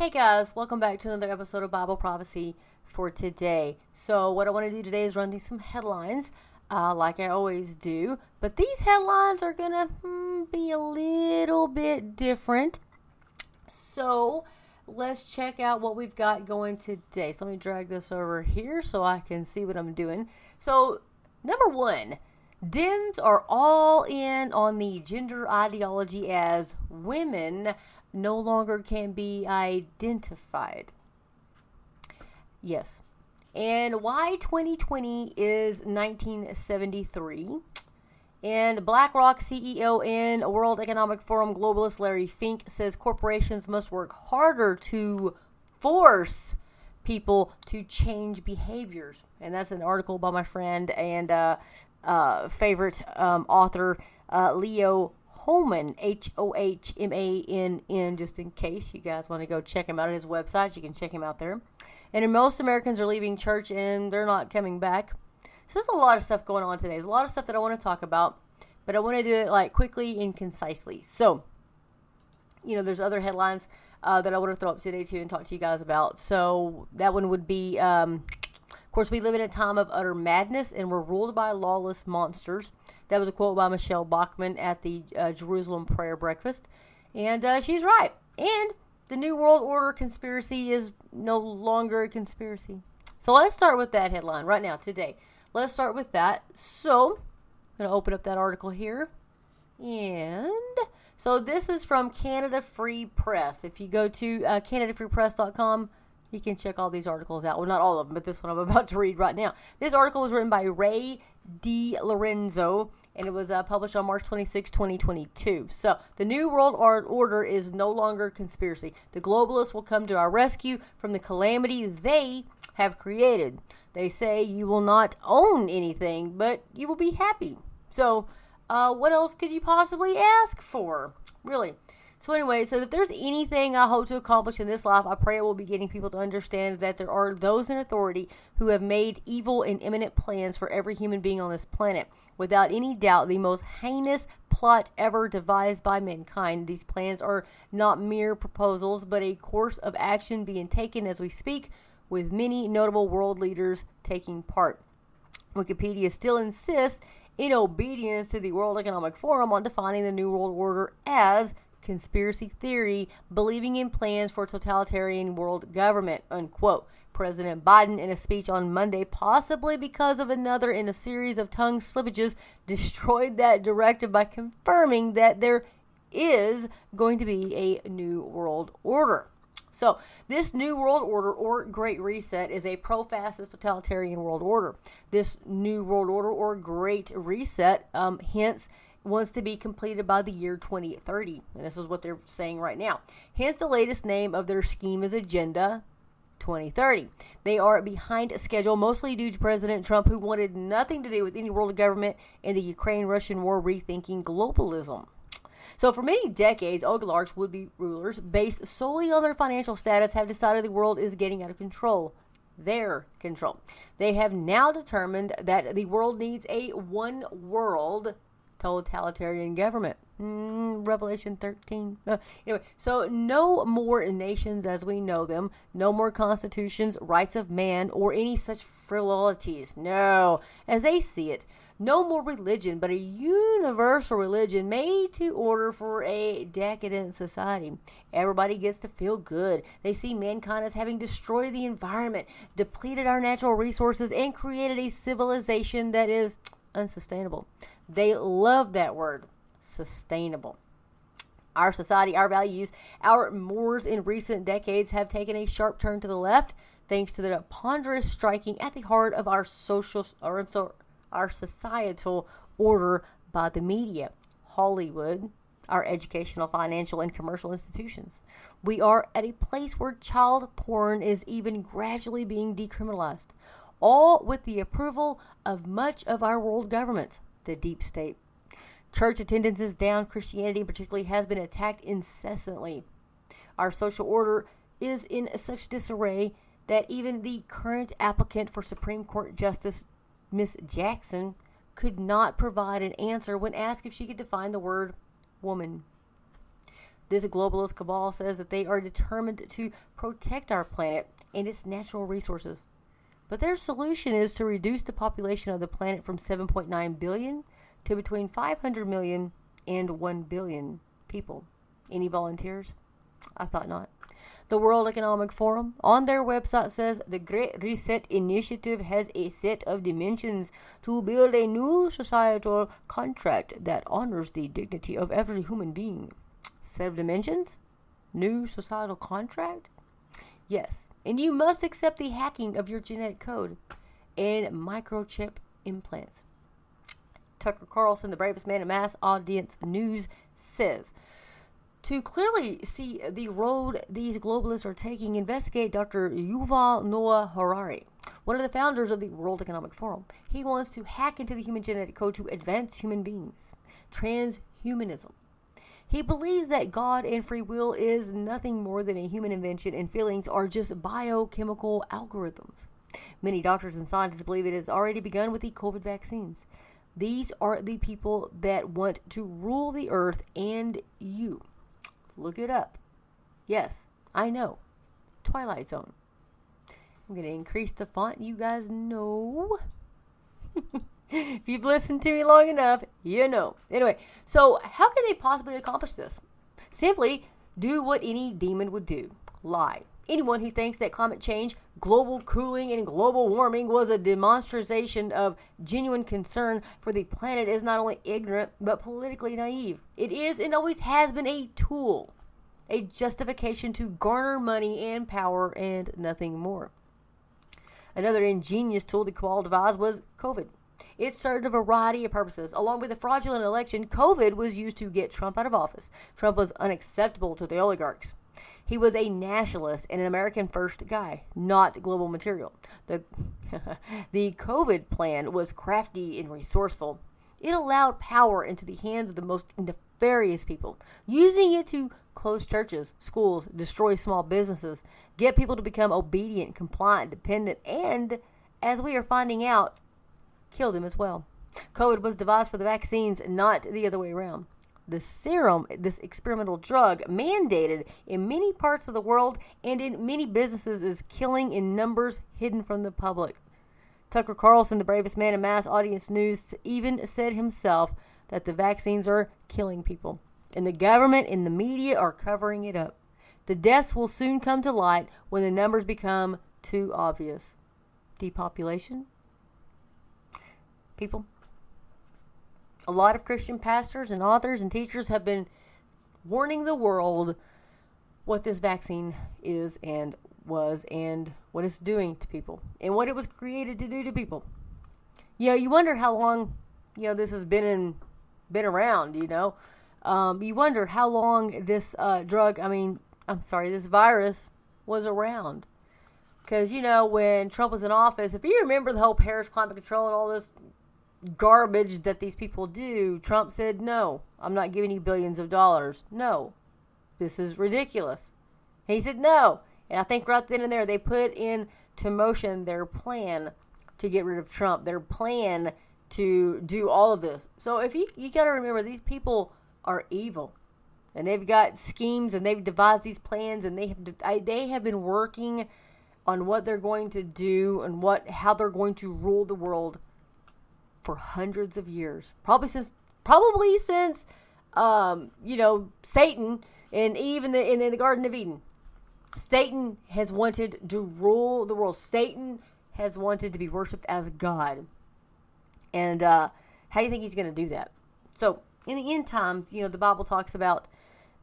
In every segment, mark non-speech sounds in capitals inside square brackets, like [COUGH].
Hey guys, welcome back to another episode of Bible Prophecy for today. So, what I want to do today is run through some headlines, uh, like I always do. But these headlines are going to hmm, be a little bit different. So, let's check out what we've got going today. So, let me drag this over here so I can see what I'm doing. So, number one. Dems are all in on the gender ideology as women no longer can be identified. Yes. And why 2020 is 1973. And BlackRock CEO and World Economic Forum globalist Larry Fink says corporations must work harder to force people to change behaviors. And that's an article by my friend and uh, uh, favorite um, author, uh, Leo Hohmann, H O H M A N N, just in case you guys want to go check him out at his website. You can check him out there. And most Americans are leaving church and they're not coming back. So there's a lot of stuff going on today. There's a lot of stuff that I want to talk about, but I want to do it like quickly and concisely. So, you know, there's other headlines uh, that I want to throw up today too and talk to you guys about. So that one would be, um, of course, we live in a time of utter madness and we're ruled by lawless monsters. That was a quote by Michele Bachmann at the uh, Jerusalem Prayer Breakfast. And uh, she's right. And the New World Order conspiracy is no longer a conspiracy. So let's start with that headline right now, today. Let's start with that. So, I'm going to open up that article here. And so this is from Canada Free Press. If you go to uh, CanadaFreePress.com, you can check all these articles out. Well, not all of them, but this one I'm [LAUGHS] about to read right now. This article was written by Ray DiLorenzo and it was uh, published on March 26, 2022. So, the New World Order is no longer a conspiracy. The globalists will come to our rescue from the calamity they have created. They say you will not own anything, but you will be happy. So, uh, what else could you possibly ask for? Really. So, anyway, so if there's anything I hope to accomplish in this life, I pray it will be getting people to understand that there are those in authority who have made evil and imminent plans for every human being on this planet. Without any doubt, the most heinous plot ever devised by mankind. These plans are not mere proposals, but a course of action being taken as we speak, with many notable world leaders taking part. Wikipedia still insists, in obedience to the World Economic Forum, on defining the New World Order as conspiracy theory, believing in plans for totalitarian world government, unquote. President Biden, in a speech on Monday, possibly because of another in a series of tongue slippages, destroyed that directive by confirming that there is going to be a new world order. So, this new world order or Great Reset is a pro fascist totalitarian world order. This new world order or Great Reset, um, hence, wants to be completed by the year 2030. And this is what they're saying right now. Hence, the latest name of their scheme is Agenda 2030. They are behind schedule, mostly due to President Trump, who wanted nothing to do with any world government and the Ukraine Russian war, rethinking globalism. So, for many decades, oligarchs, would be rulers, based solely on their financial status, have decided the world is getting out of control. Their control. They have now determined that the world needs a one world totalitarian government. Mm, Revelation 13. Uh, anyway, so no more nations as we know them, no more constitutions, rights of man, or any such frivolities. No, as they see it, no more religion, but a universal religion made to order for a decadent society. Everybody gets to feel good. They see mankind as having destroyed the environment, depleted our natural resources, and created a civilization that is unsustainable. They love that word, sustainable. Our society, our values, our mores in recent decades have taken a sharp turn to the left thanks to the ponderous striking at the heart of our social or our societal order by the media, Hollywood, our educational, financial, and commercial institutions. We are at a place where child porn is even gradually being decriminalized, all with the approval of much of our world governments the deep state. Church attendance is down. Christianity, particularly, has been attacked incessantly. Our social order is in such disarray that even the current applicant for Supreme Court Justice, Miss Jackson, could not provide an answer when asked if she could define the word woman. This globalist cabal says that they are determined to protect our planet and its natural resources. But their solution is to reduce the population of the planet from 7.9 billion to between 500 million and 1 billion people. Any volunteers? I thought not. The World Economic Forum on their website says the Great Reset Initiative has a set of dimensions to build a new societal contract that honors the dignity of every human being. Set of dimensions? New societal contract? Yes. And you must accept the hacking of your genetic code and microchip implants. Tucker Carlson, the bravest man in mass audience news, says to clearly see the road these globalists are taking, investigate Dr. Yuval Noah Harari, one of the founders of the World Economic Forum. He wants to hack into the human genetic code to advance human beings. Transhumanism. He believes that God and free will is nothing more than a human invention and feelings are just biochemical algorithms. Many doctors and scientists believe it has already begun with the COVID vaccines. These are the people that want to rule the earth and you. Look it up. Yes, I know. Twilight Zone. I'm going to increase the font. You guys know. [LAUGHS] if you've listened to me long enough, you know. Anyway, so how can they possibly accomplish this? Simply do what any demon would do lie. Anyone who thinks that climate change, global cooling, and global warming was a demonstration of genuine concern for the planet is not only ignorant, but politically naive. It is and always has been a tool, a justification to garner money and power, and nothing more. Another ingenious tool the cabal devised was COVID. It served a variety of purposes. Along with the fraudulent election, COVID was used to get Trump out of office. Trump was unacceptable to the oligarchs. He was a nationalist and an American first guy, not global material. The, [LAUGHS] the COVID plan was crafty and resourceful. It allowed power into the hands of the most nefarious people, using it to close churches, schools, destroy small businesses, get people to become obedient, compliant, dependent, and, as we are finding out, kill them as well. COVID was devised for the vaccines, not the other way around the serum, this experimental drug, mandated in many parts of the world and in many businesses, is killing in numbers hidden from the public. Tucker Carlson, the bravest man in mass audience news, even said himself that the vaccines are killing people. And the government and the media are covering it up. The deaths will soon come to light when the numbers become too obvious. Depopulation? People? a lot of Christian pastors and authors and teachers have been warning the world what this vaccine is and was and what it's doing to people and what it was created to do to people. You know, you wonder how long, you know, this has been in, been around, you know. Um, you wonder how long this uh, drug, I mean, I'm sorry, this virus was around. Because, you know, when Trump was in office, if you remember the whole Paris climate control and all this garbage that these people do, Trump said, no, I'm not giving you billions of dollars. No, this is ridiculous. He said, no. And I think right then and there, they put into motion their plan to get rid of Trump, their plan to do all of this. So if you, you got to remember, these people are evil. And they've got schemes and they've devised these plans and they have they have been working on what they're going to do and what how they're going to rule the world for hundreds of years, probably since probably since um, you know Satan and even in in the Garden of Eden. Satan has wanted to rule the world. Satan has wanted to be worshipped as God. And uh, how do you think he's going to do that? So, in the end times, you know, the Bible talks about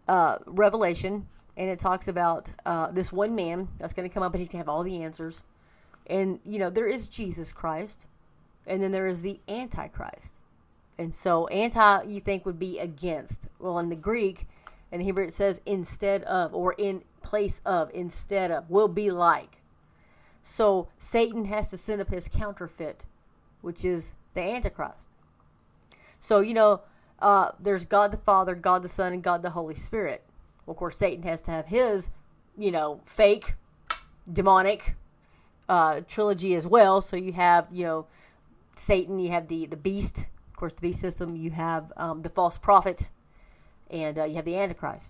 uh, Revelation, and it talks about uh, this one man that's going to come up and he's going to have all the answers. And, you know, there is Jesus Christ and then there is the antichrist. And so anti you think would be against. Well, in the Greek and Hebrew it says instead of or in place of instead of will be like. So Satan has to send up his counterfeit, which is the antichrist. So you know, uh, there's God the Father, God the Son, and God the Holy Spirit. Well, of course, Satan has to have his, you know, fake, demonic uh, trilogy as well. So you have, you know, Satan, you have the, the beast, of course, the beast system, you have um, the false prophet, and uh, you have the Antichrist.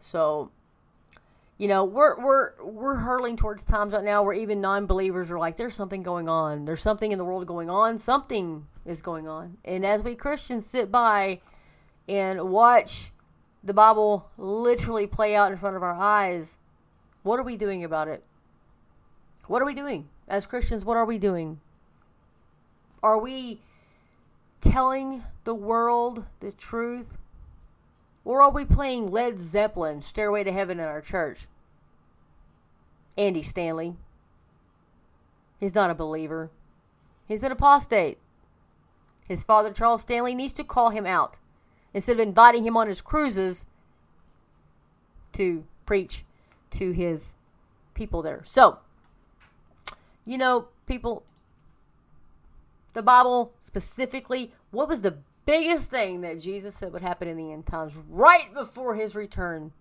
So, you know, we're we're we're hurtling towards times right now where even non-believers are like, "There's something going on. There's something in the world going on. Something is going on." And as we Christians sit by and watch the Bible literally play out in front of our eyes, what are we doing about it? What are we doing as Christians? What are we doing? Are we telling the world the truth? Or are we playing Led Zeppelin, Stairway to Heaven in our church? Andy Stanley. He's not a believer. He's an apostate. His father, Charles Stanley, needs to call him out instead of inviting him on his cruises to preach to his people there. So, you know, people, the Bible specifically, what was the biggest thing that Jesus said would happen in the end times right before his return?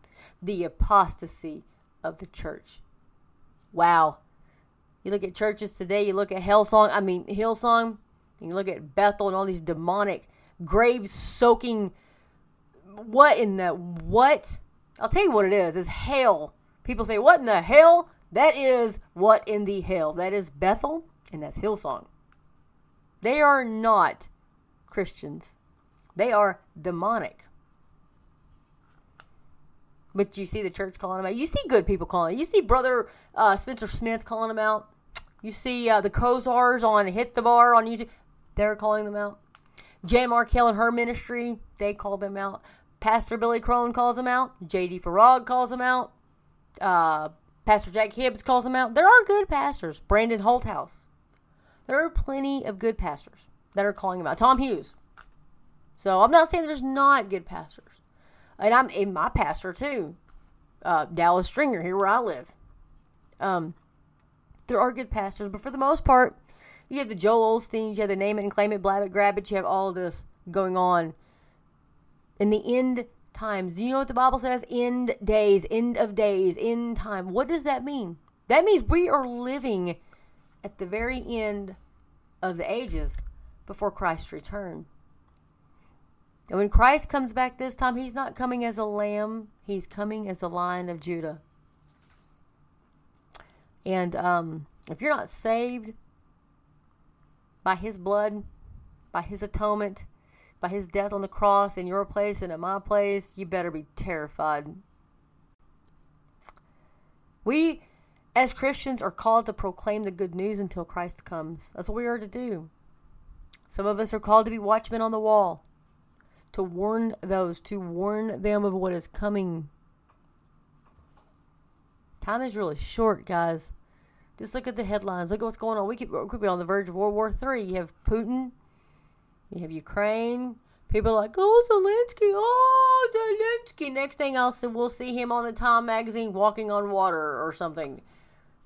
The apostasy of the church. Wow. You look at churches today, you look at Hillsong, I mean Hillsong, and you look at Bethel and all these demonic grave soaking what in the what? I'll tell you what it is. It's hell. People say, What in the hell? That is what in the hell. That is Bethel and that's Hillsong. They are not Christians. They are demonic. But you see the church calling them out. You see good people calling. You see Brother uh, Spencer Smith calling them out. You see uh, the Kozars on Hit the Bar on YouTube. They're calling them out. Jan Markell and her ministry, they call them out. Pastor Billy Crone calls them out. J.D. Farag calls them out. Uh, Pastor Jack Hibbs calls them out. There are good pastors. Brandon Holthaus. There are plenty of good pastors that are calling them out. Tom Hughes. So I'm not saying there's not good pastors. And I'm in my pastor too. Uh, Dallas Stringer, here where I live. Um, there are good pastors, but for the most part, you have the Joel Osteens, you have the name it and claim it, blab it, grab it. You have all this going on. In the end times, do you know what the Bible says? End days, end of days, end time. What does that mean? That means we are living at the very end of the ages before Christ's return. And when Christ comes back this time, he's not coming as a lamb, he's coming as a lion of Judah. And um, if you're not saved by his blood, by his atonement, by his death on the cross in your place and in my place, you better be terrified. We, as Christians, are called to proclaim the good news until Christ comes. That's what we are to do. Some of us are called to be watchmen on the wall, to warn those, to warn them of what is coming. Time is really short, guys. Just look at the headlines. Look at what's going on. We could, we could be on the verge of World War III. You have Putin. You have Ukraine. People are like, oh, Zelensky. Oh, Zelensky. Next thing else, we'll see him on the Time magazine walking on water or something.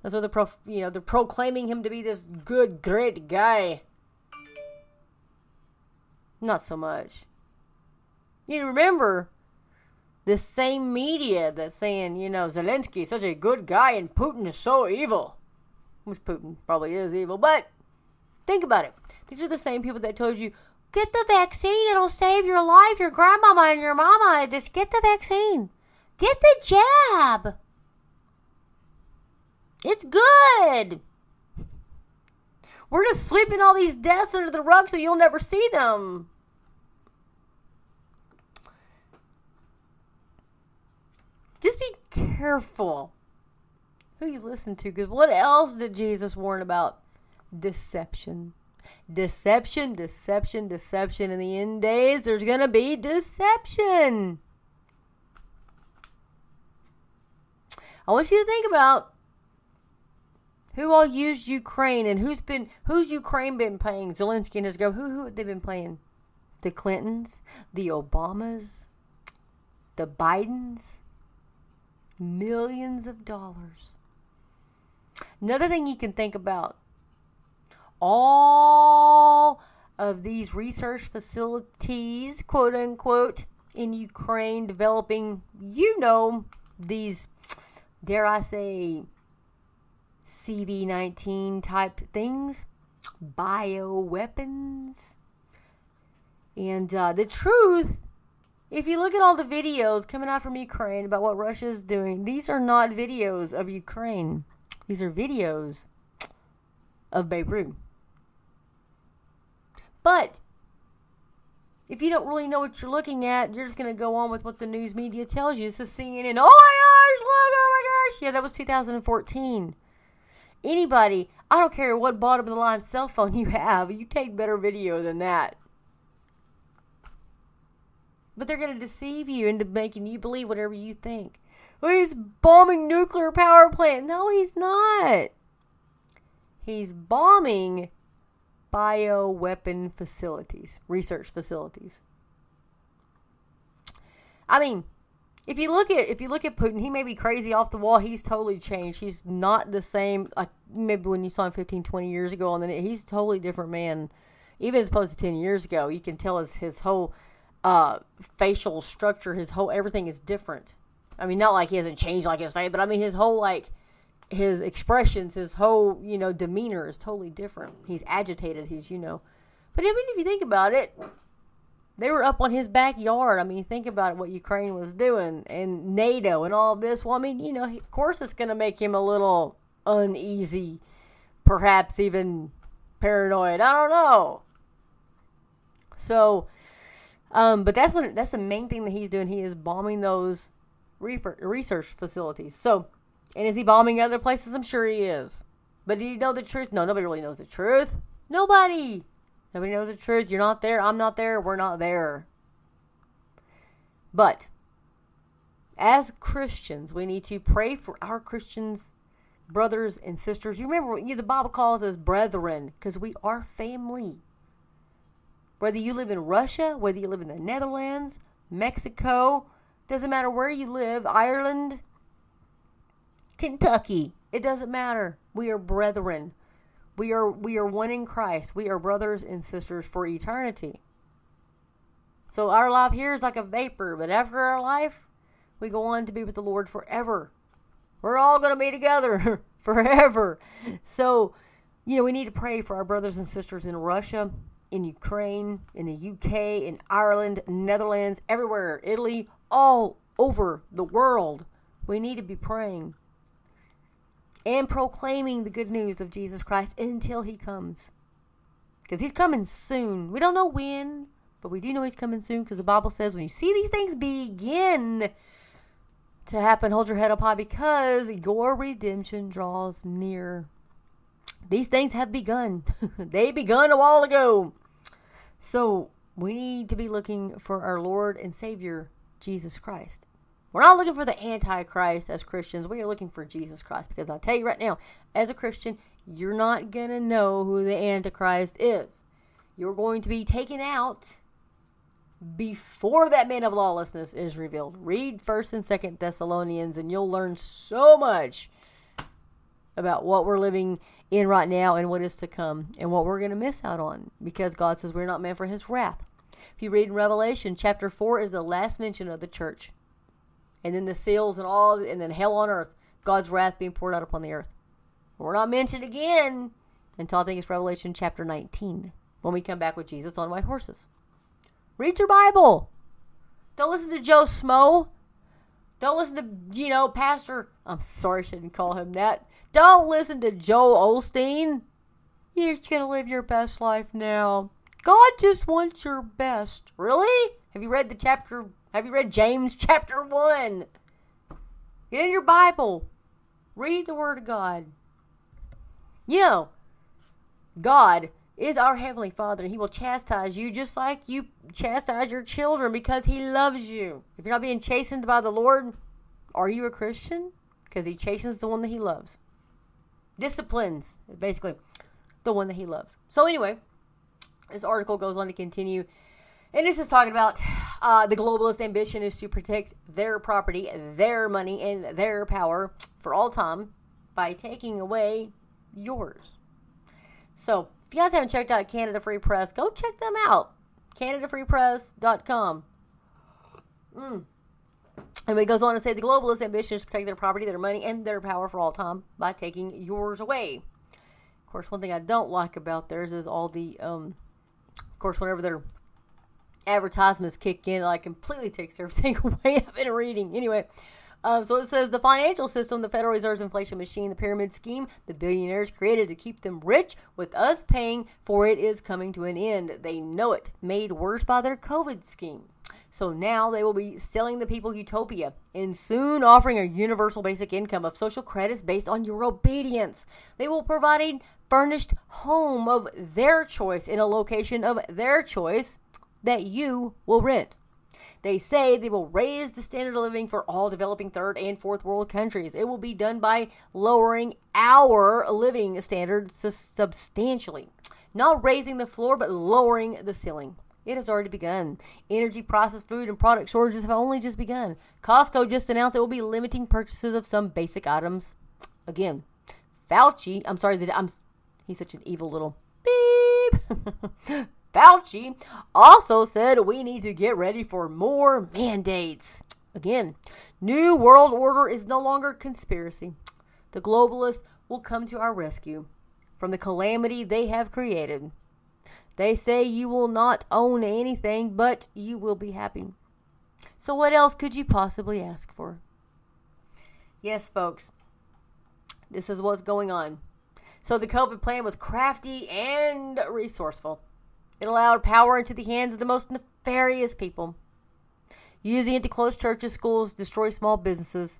That's what they're, pro- you know, they're proclaiming him to be this good, great guy. Not so much. You remember the same media that's saying, you know, Zelensky is such a good guy and Putin is so evil. Which Putin probably is evil, but think about it. These are the same people that told you, get the vaccine, it'll save your life, your grandmama and your mama. Just get the vaccine. Get the jab. It's good. We're just sweeping all these deaths under the rug so you'll never see them. Just be careful who you listen to because what else did Jesus warn about? Deception. Deception, deception, deception. In the end days, there's going to be deception. I want you to think about who all used Ukraine and who's been who's Ukraine been paying Zelensky and his go who who have they been playing? The Clintons, the Obamas, the Bidens, millions of dollars. Another thing you can think about all of these research facilities, quote unquote, in Ukraine developing, you know, these, dare I say, CV19 type things, bio weapons. And uh, the truth If you look at all the videos coming out from Ukraine about what Russia is doing, these are not videos of Ukraine. These are videos of Beirut. But if you don't really know what you're looking at, you're just going to go on with what the news media tells you. Is CNN. Oh my gosh, look, oh my gosh. Yeah, that was 2014. Anybody, I don't care what bottom of the line cell phone you have, you take better video than that. But they're going to deceive you into making you believe whatever you think. He's bombing nuclear power plant. No, he's not. He's bombing bioweapon facilities, research facilities. I mean, if you look at if you look at Putin, he may be crazy off the wall. He's totally changed. He's not the same like maybe when you saw him 15, 20 years ago and then he's a totally different man. Even as opposed to 10 years ago, you can tell his his whole uh, facial structure, his whole everything is different. I mean, not like he hasn't changed like his face, but I mean his whole like his expressions, his whole you know demeanor is totally different. He's agitated. He's you know, but I mean if you think about it, they were up on his backyard. I mean, think about what Ukraine was doing and NATO and all this. Well, I mean, you know, of course it's going to make him a little uneasy, perhaps even paranoid. I don't know. So, um, but that's what that's the main thing that he's doing. He is bombing those research facilities. So, and is he bombing other places? I'm sure he is. But do you know the truth? No, nobody really knows the truth. Nobody. Nobody knows the truth. You're not there. I'm not there. We're not there. But as Christians, we need to pray for our Christians, brothers and sisters. You remember you, the Bible calls us brethren because we are family. Whether you live in Russia, whether you live in the Netherlands, Mexico, doesn't matter where you live, Ireland, Kentucky, it doesn't matter. We are brethren. We are we are one in Christ. We are brothers and sisters for eternity. So our life here is like a vapor, but after our life, we go on to be with the Lord forever. We're all going to be together [LAUGHS] forever. So, you know, we need to pray for our brothers and sisters in Russia, in Ukraine, in the UK, in Ireland, Netherlands, everywhere, Italy, all over the world. We need to be praying and proclaiming the good news of Jesus Christ until he comes. Because he's coming soon. We don't know when, but we do know he's coming soon because the Bible says when you see these things begin to happen, hold your head up high because your redemption draws near. These things have begun. [LAUGHS] they begun a while ago. So we need to be looking for our Lord and Savior, Jesus Christ. We're not looking for the Antichrist as Christians. We are looking for Jesus Christ because I'll tell you right now, as a Christian, you're not going to know who the Antichrist is. You're going to be taken out before that man of lawlessness is revealed. Read 1st and 2nd Thessalonians and you'll learn so much about what we're living in right now and what is to come and what we're going to miss out on because God says we're not meant for his wrath. If you read in Revelation, chapter 4 is the last mention of the church. And then the seals and all, and then hell on earth, God's wrath being poured out upon the earth. We're not mentioned again until I think it's Revelation chapter 19 when we come back with Jesus on white horses. Read your Bible. Don't listen to Joe Smo. Don't listen to, you know, Pastor. I'm sorry, I shouldn't call him that. Don't listen to Joel Osteen. You're just going to live your best life now. God just wants your best. Really? Have you read the chapter? Have you read James chapter 1? Get in your Bible. Read the Word of God. You know, God is our Heavenly Father, and He will chastise you just like you chastise your children because He loves you. If you're not being chastened by the Lord, are you a Christian? Because He chastens the one that He loves. Disciplines, basically, the one that He loves. So, anyway, this article goes on to continue. And this is talking about uh, the globalist ambition is to protect their property, their money, and their power for all time by taking away yours. So, if you guys haven't checked out Canada Free Press, go check them out. CanadaFreePress.com. Mm. And it goes on to say the globalist ambition is to protect their property, their money, and their power for all time by taking yours away. Of course, one thing I don't like about theirs is all the um, of course, whenever they're advertisements kick in, like completely takes everything [LAUGHS] away I've been reading. Anyway, um, so it says the financial system, the Federal Reserve's inflation machine, the pyramid scheme, the billionaires created to keep them rich, with us paying for it is coming to an end. They know it, made worse by their COVID scheme. So now they will be selling the people utopia and soon offering a universal basic income of social credits based on your obedience. They will provide a furnished home of their choice in a location of their choice that you will rent. They say they will raise the standard of living for all developing third and fourth world countries. It will be done by lowering our living standards substantially. Not raising the floor, but lowering the ceiling. It has already begun. Energy, processed food, and product shortages have only just begun. Costco just announced it will be limiting purchases of some basic items. Again, Fauci, I'm sorry that I'm, he's such an evil little beep. [LAUGHS] Fauci also said we need to get ready for more mandates. Again, New World Order is no longer conspiracy. The globalists will come to our rescue from the calamity they have created. They say you will not own anything, but you will be happy. So, what else could you possibly ask for? Yes, folks, this is what's going on. So, the COVID plan was crafty and resourceful. It allowed power into the hands of the most nefarious people, using it to close churches, schools, destroy small businesses,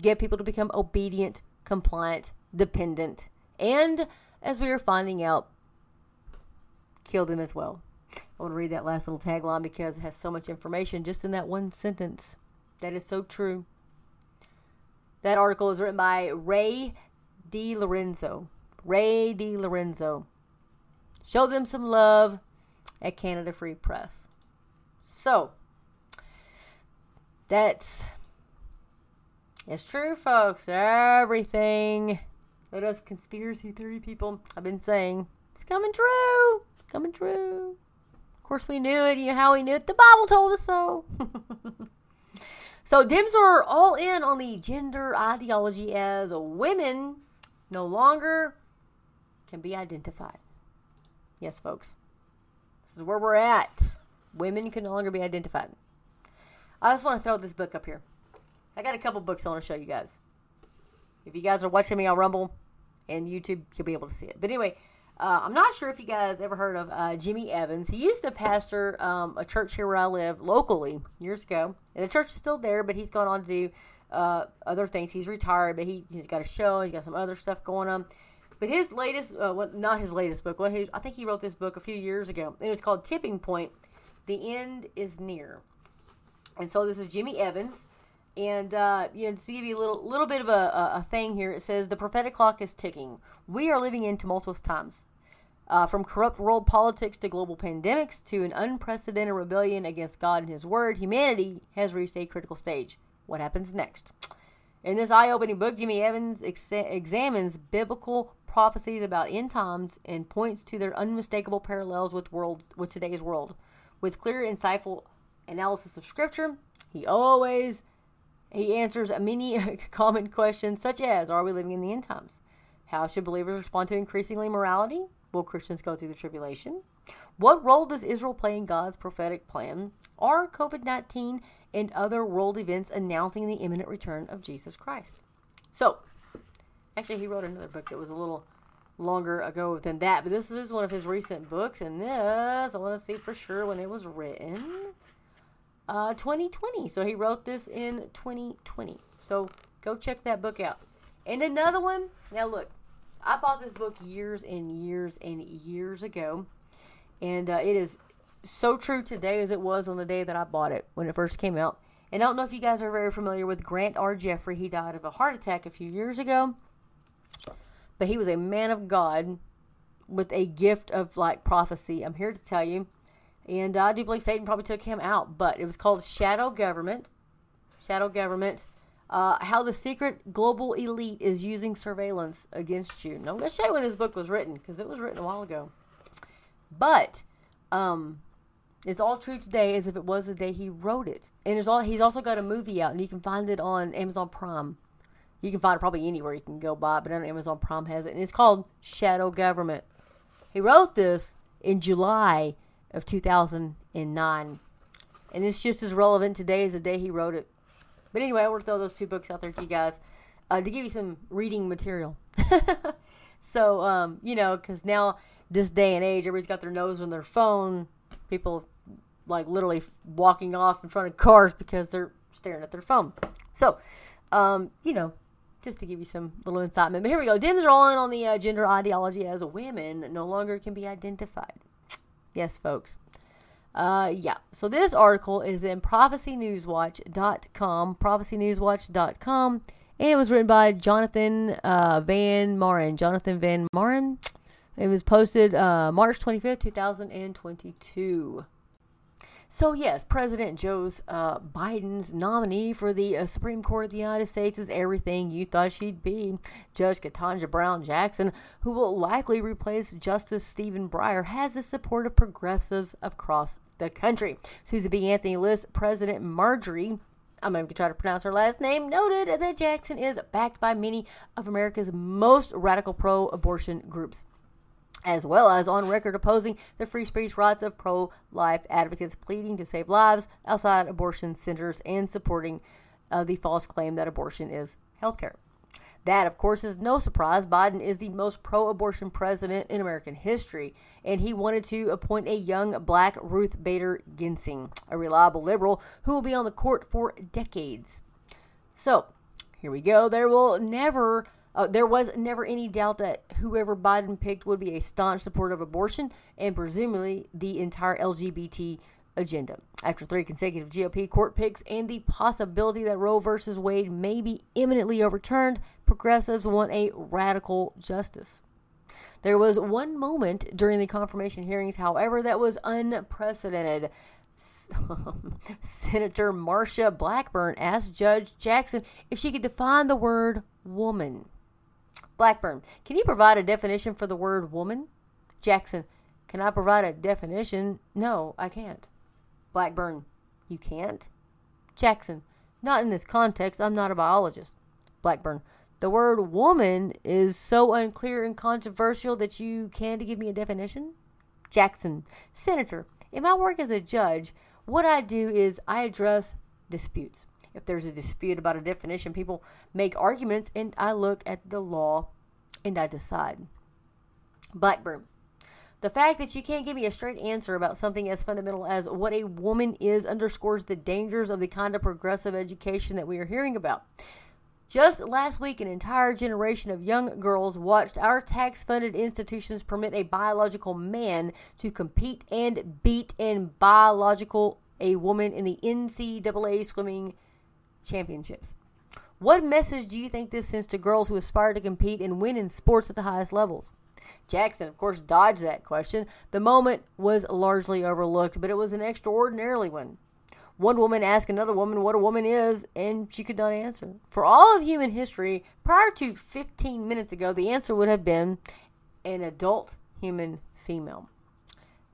get people to become obedient, compliant, dependent, and, as we are finding out, kill them as well. I want to read that last little tagline because it has so much information just in that one sentence. That is so true. That article is written by Ray DiLorenzo. Ray DiLorenzo. Show them some love at Canada Free Press. So, that's it's true, folks. Everything that us conspiracy theory people have been saying is coming true It's coming true. Of course, we knew it. You know how we knew it? The Bible told us so. [LAUGHS] so, Dems are all in on the gender ideology as women no longer can be identified. Yes, folks. This is where we're at. Women can no longer be identified. I just want to throw this book up here. I got a couple books I want to show you guys. If you guys are watching me on Rumble and YouTube, you'll be able to see it. But anyway, uh, I'm not sure if you guys ever heard of uh, Jimmy Evans. He used to pastor um, a church here where I live locally years ago. And the church is still there, but he's gone on to do uh, other things. He's retired, but he, has got a show. He's got some other stuff going on. But his latest, uh, well, not his latest book. He, I think he wrote this book a few years ago. It was called Tipping Point. The end is near. And so this is Jimmy Evans. And uh, you know, to give you a little little bit of a, a, thing here, it says the prophetic clock is ticking. We are living in tumultuous times. Uh, from corrupt world politics to global pandemics to an unprecedented rebellion against God and His Word, humanity has reached a critical stage. What happens next? In this eye opening book, Jimmy Evans ex- examines biblical prophecies about end times and points to their unmistakable parallels with, world, with today's world. With clear, insightful analysis of Scripture, he always he answers many [LAUGHS] common questions such as Are we living in the end times? How should believers respond to increasingly morality? Will Christians go through the tribulation? What role does Israel play in God's prophetic plan? Are COVID 19 and other world events announcing the imminent return of Jesus Christ? So, actually, he wrote another book that was a little longer ago than that, but this is one of his recent books, and this, I want to see for sure when it was written. Uh, 2020. So he wrote this in 2020. So go check that book out. And another one. Now look, I bought this book years and years and years ago, and uh, it is so true today as it was on the day that I bought it when it first came out. And I don't know if you guys are very familiar with Grant R. Jeffrey. He died of a heart attack a few years ago, but he was a man of God with a gift of like prophecy. I'm here to tell you, and I do believe Satan probably took him out, but it was called Shadow Government. Shadow Government uh, how the secret global elite is using surveillance against you. Now, I'm going to show you when this book was written because it was written a while ago. But um, it's all true today as if it was the day he wrote it. And there's all he's also got a movie out, and you can find it on Amazon Prime. You can find it probably anywhere you can go buy, but on Amazon Prime has it, and it's called Shadow Government. He wrote this in July of 2009. And it's just as relevant today as the day he wrote it. But anyway, I want to throw those two books out there to you guys uh, to give you some reading material. [LAUGHS] so, um, you know, because now, this day and age, everybody's got their nose on their phone. People, like, literally walking off in front of cars because they're staring at their phone. So, um, you know, just to give you some little incitement. But here we go. Dems are in on the uh, gender ideology as women no longer can be identified. Yes, folks. Uh, yeah. So this article is in prophecynewswatch.com, prophecynewswatch.com, and it was written by Jonathan uh, Van Maren. Jonathan Van Maren. It was posted uh, March 25th, 2022. So, yes, President Joe's uh, Biden's nominee for the uh, Supreme Court of the United States is everything you thought she'd be. Judge Ketanji Brown Jackson, who will likely replace Justice Stephen Breyer, has the support of progressives across the country. Susan B. Anthony lists President Marjorie I'm going to try to pronounce her last name, noted that Jackson is backed by many of America's most radical pro abortion groups as well as on record opposing the free speech rights of pro life advocates pleading to save lives outside abortion centers and supporting uh, the false claim that abortion is healthcare. That, of course, is no surprise. Biden is the most pro abortion president in American history, and he wanted to appoint a young black Ruth Bader Ginsburg, a reliable liberal who will be on the court for decades. So, here we go. There will never uh, there was never any doubt that whoever Biden picked would be a staunch supporter of abortion and presumably the entire LGBT agenda. After three consecutive GOP court picks and the possibility that Roe versus Wade may be imminently overturned, progressives want a radical justice. There was one moment during the confirmation hearings, however, that was unprecedented. [LAUGHS] Senator Marsha Blackburn asked Judge Jackson if she could define the word woman. Blackburn, can you provide a definition for the word woman? Jackson, can I provide a definition? No, I can't. Blackburn, you can't? Jackson, not in this context. I'm not a biologist. Blackburn, the word woman is so unclear and controversial that you can't give me a definition? Jackson, Senator, in my work as a judge, what I do is I address disputes. If there's a dispute about a definition, people make arguments, and I look at the law and I decide. Blackburn. The fact that you can't give me a straight answer about something as fundamental as what a woman is underscores the dangers of the kind of progressive education that we are hearing about. Just last week, an entire generation of young girls watched our tax funded institutions permit a biological man to compete and beat and biological a woman in the NCAA swimming championships. What message do you think this sends to girls who aspire to compete and win in sports at the highest levels? Jackson, of course, dodged that question. The moment was largely overlooked, but it was an extraordinarily one. One woman asked another woman what a woman is, and she could not answer. For all of human history, prior to 15 minutes ago, the answer would have been an adult human female.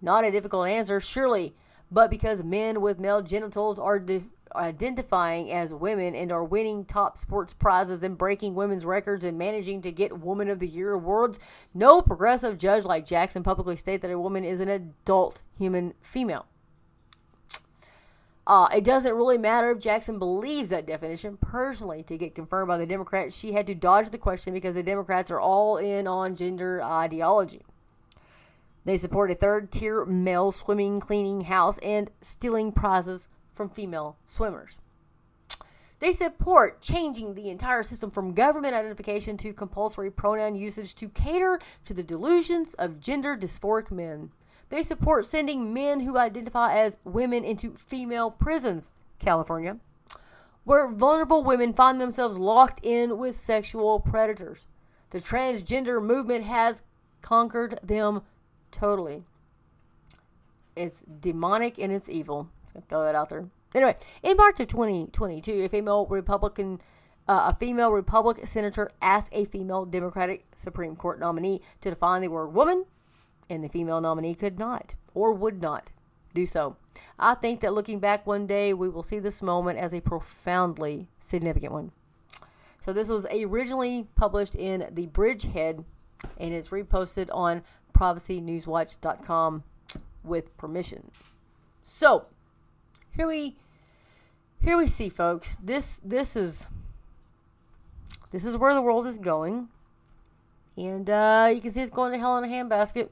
Not a difficult answer, surely, but because men with male genitals are de- identifying as women and are winning top sports prizes and breaking women's records and managing to get Woman of the Year awards, no progressive judge like Jackson publicly state that a woman is an adult human female. Uh, it doesn't really matter if Jackson believes that definition. Personally, to get confirmed by the Democrats, she had to dodge the question because the Democrats are all in on gender ideology. They support a third tier male swimming, cleaning house, and stealing prizes from female swimmers. They support changing the entire system from government identification to compulsory pronoun usage to cater to the delusions of gender dysphoric men. They support sending men who identify as women into female prisons, California, where vulnerable women find themselves locked in with sexual predators. The transgender movement has conquered them totally. It's demonic and it's evil throw that out there. Anyway, in March of 2022, a female Republican, uh, a female Republican senator asked a female Democratic Supreme Court nominee to define the word woman, and the female nominee could not or would not do so. I think that looking back one day, we will see this moment as a profoundly significant one. So this was originally published in the Bridgehead, and it's reposted on ProphecyNewsWatch.com with permission. So, here we here we see folks. This this is this is where the world is going. And uh, you can see it's going to hell in a handbasket.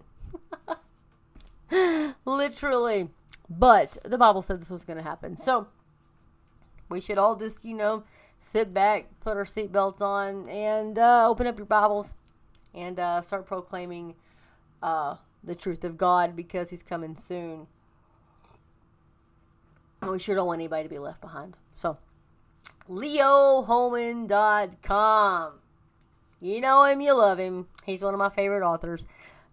[LAUGHS] Literally. But the Bible said this was going to happen. So we should all just, you know, sit back, put our seatbelts on, and uh, open up your Bibles and uh, start proclaiming uh, the truth of God because He's coming soon. We sure don't want anybody to be left behind. So, leohohmann.com. You know him, you love him. He's one of my favorite authors.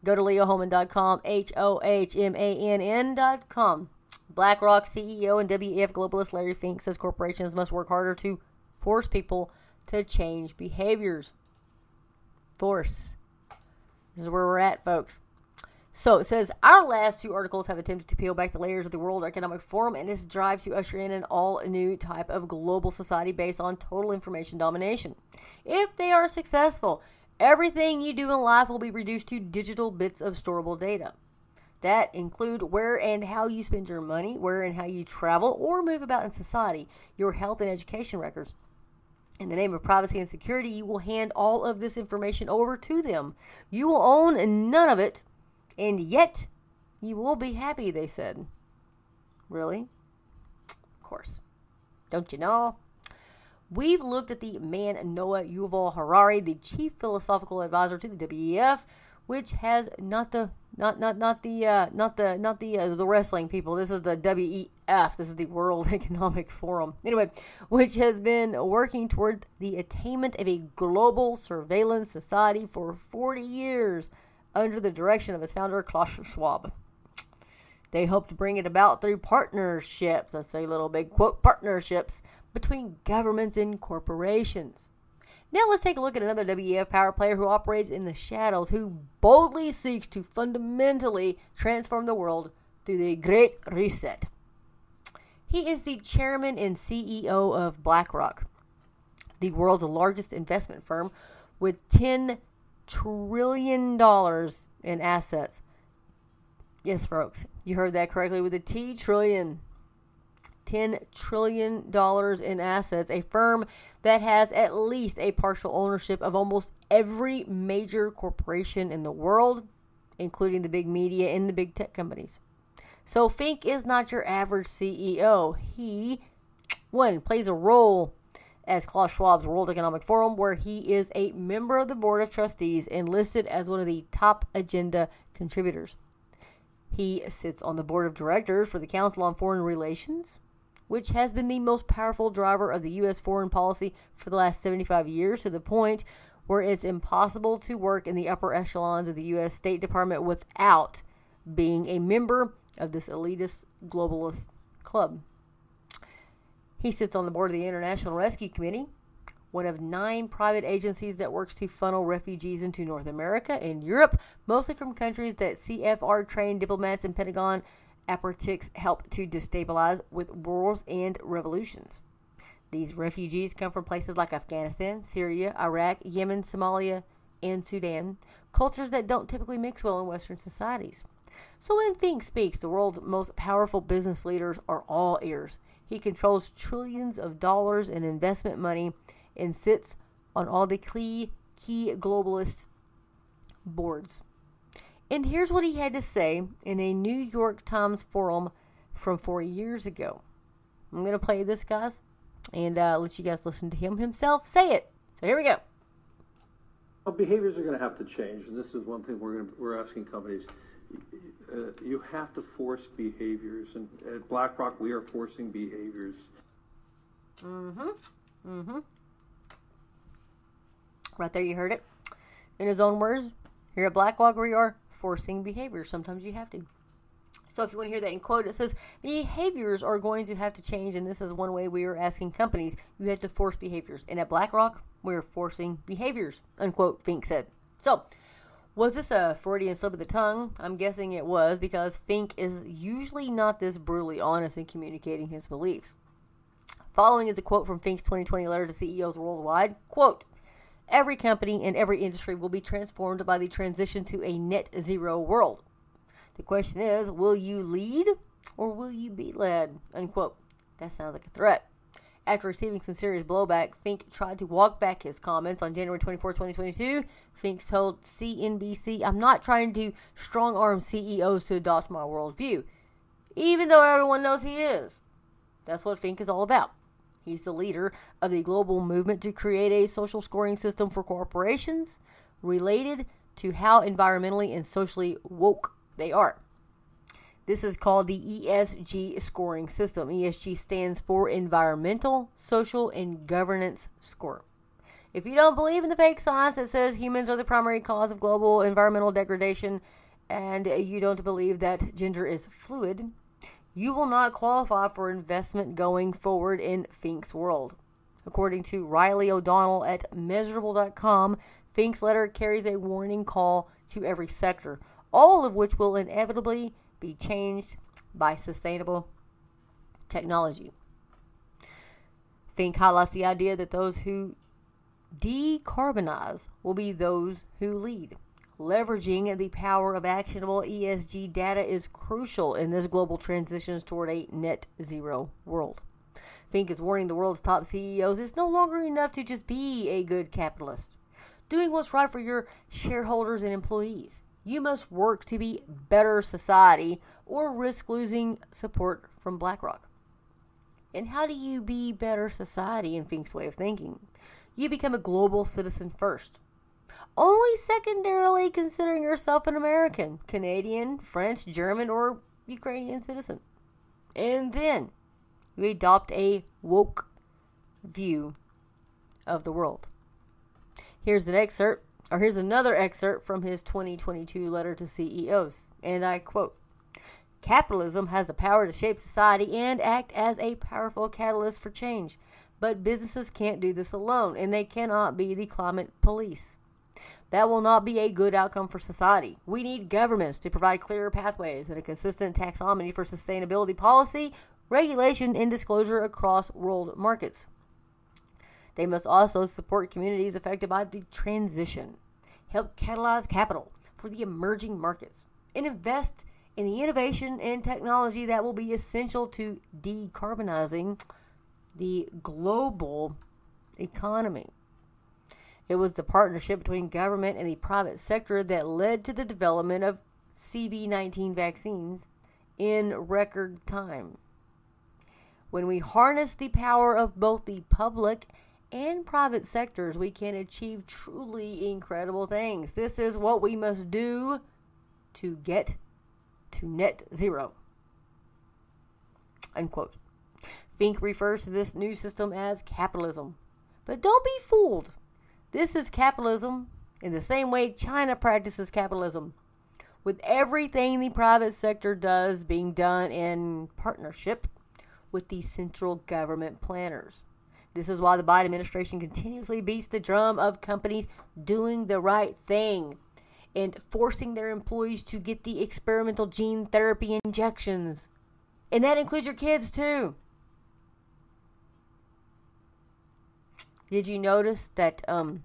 Go to leohohmann.com, H O H M A N N.com. BlackRock CEO and WEF globalist Larry Fink says corporations must work harder to force people to change behaviors. Force. This is where we're at, folks. So it says our last two articles have attempted to peel back the layers of the World Economic Forum and its drive to usher in an all new type of global society based on total information domination. If they are successful, everything you do in life will be reduced to digital bits of storable data. That include where and how you spend your money, where and how you travel or move about in society, your health and education records. In the name of privacy and security, you will hand all of this information over to them. You will own none of it, and yet you will be happy, they said. Really? Of course. Don't you know? We've looked at the man Noah Yuval Harari, the chief philosophical advisor to the WEF, which has not the not not not the uh, not the not the uh, the wrestling people. This is the WEF. This is the World [LAUGHS] Economic Forum. Anyway, which has been working toward the attainment of a global surveillance society for 40 years under the direction of its founder Klaus Schwab. They hope to bring it about through partnerships. Let's say little big quote partnerships between governments and corporations. Now let's take a look at another WEF power player who operates in the shadows, who boldly seeks to fundamentally transform the world through the Great Reset. He is the chairman and CEO of BlackRock, the world's largest investment firm with $10 trillion dollars in assets. Yes, folks, you heard that correctly with a T trillion. $10 trillion in assets, a firm that has at least a partial ownership of almost every major corporation in the world, including the big media and the big tech companies. So Fink is not your average CEO. He, one, plays a role as Klaus Schwab's World Economic Forum, where he is a member of the board of trustees and listed as one of the top agenda contributors. He sits on the board of directors for the Council on Foreign Relations, which has been the most powerful driver of the U.S. foreign policy for the last 75 years to the point where it's impossible to work in the upper echelons of the U.S. State Department without being a member of this elitist globalist club. He sits on the board of the International Rescue Committee, one of nine private agencies that works to funnel refugees into North America and Europe, mostly from countries that CFR trained diplomats and Pentagon apparatchiks help to destabilize with wars and revolutions. These refugees come from places like Afghanistan, Syria, Iraq, Yemen, Somalia, and Sudan, cultures that don't typically mix well in Western societies. So when Fink speaks, the world's most powerful business leaders are all ears. He controls trillions of dollars in investment money and sits on all the key, key globalist boards. And here's what he had to say in a New York Times forum from four years ago. I'm going to play this, guys, and uh, let you guys listen to him himself say it. So here we go. Well, behaviors are going to have to change, and this is one thing we're, to, we're asking companies. You have to force behaviors, and at BlackRock, we are forcing behaviors. Mm-hmm. Mm-hmm. Right there, you heard it. In his own words, here at BlackRock, we are forcing behaviors. Sometimes you have to. So if you want to hear that in quote, it says behaviors are going to have to change, and this is one way we are asking companies. You have to force behaviors, and at BlackRock, we're forcing behaviors. Unquote. Fink said. So. Was this a Freudian slip of the tongue? I'm guessing it was because Fink is usually not this brutally honest in communicating his beliefs. Following is a quote from Fink's 2020 letter to CEOs worldwide. Quote, Every company and every industry will be transformed by the transition to a net zero world. The question is, will you lead or will you be led? Unquote. That sounds like a threat. After receiving some serious blowback, Fink tried to walk back his comments on January 24, 2022. Fink told CNBC, I'm not trying to strong arm CEOs to adopt my worldview, even though everyone knows he is. That's what Fink is all about. He's the leader of the global movement to create a social scoring system for corporations related to how environmentally and socially woke they are. This is called the ESG scoring system. ESG stands for Environmental, Social, and Governance Score. If you don't believe in the fake science that says humans are the primary cause of global environmental degradation, and you don't believe that gender is fluid, you will not qualify for investment going forward in Fink's world. According to Riley O'Donnell at Measurabl.com, Fink's letter carries a warning call to every sector, all of which will inevitably be changed by sustainable technology. Fink highlights the idea that those who decarbonize will be those who lead. Leveraging the power of actionable ESG data is crucial in this global transition toward a net zero world. Fink is warning the world's top CEOs it's no longer enough to just be a good capitalist, doing what's right for your shareholders and employees. You must work to be better society or risk losing support from BlackRock. And how do you be better society in Fink's way of thinking? You become a global citizen first only secondarily considering yourself an American, Canadian, French, German, or Ukrainian citizen. And then you adopt a woke view of the world. Here's an excerpt, or here's another excerpt from his 2022 letter to CEOs, and I quote Capitalism has the power to shape society and act as a powerful catalyst for change. But businesses can't do this alone, and they cannot be the climate police. That will not be a good outcome for society. We need governments to provide clearer pathways and a consistent taxonomy for sustainability policy, regulation, and disclosure across world markets. They must also support communities affected by the transition, help catalyze capital for the emerging markets, and invest in the innovation and technology that will be essential to decarbonizing the global economy. It was the partnership between government and the private sector that led to the development of CV 19 vaccines in record time. When we harness the power of both the public and private sectors, we can achieve truly incredible things. This is what we must do to get to net zero. Unquote. Fink refers to this new system as capitalism. But don't be fooled. This is capitalism in the same way China practices capitalism, with everything the private sector does being done in partnership with the central government planners. This is why the Biden administration continuously beats the drum of companies doing the right thing and forcing their employees to get the experimental gene therapy injections. And that includes your kids too. Did you notice that um,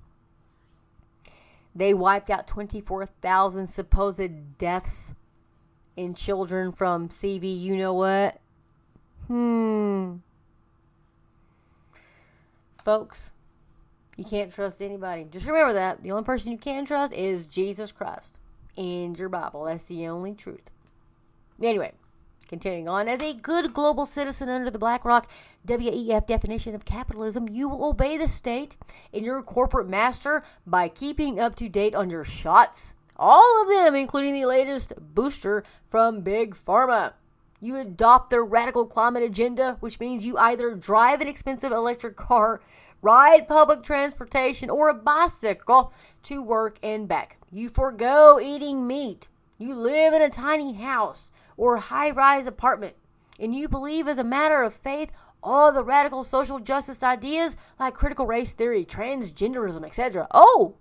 they wiped out 24,000 supposed deaths in children from CV? You know what? Hmm. Folks, you can't trust anybody. Just remember that. The only person you can trust is Jesus Christ and your Bible. That's the only truth. Anyway, Continuing on, as a good global citizen under the BlackRock WEF definition of capitalism, you will obey the state and your corporate master by keeping up to date on your shots, all of them, including the latest booster from Big Pharma. You adopt their radical climate agenda, which means you either drive an expensive electric car, ride public transportation, or a bicycle to work and back. You forego eating meat. You live in a tiny house or high rise apartment, and you believe as a matter of faith all the radical social justice ideas like critical race theory, transgenderism, etc. Oh,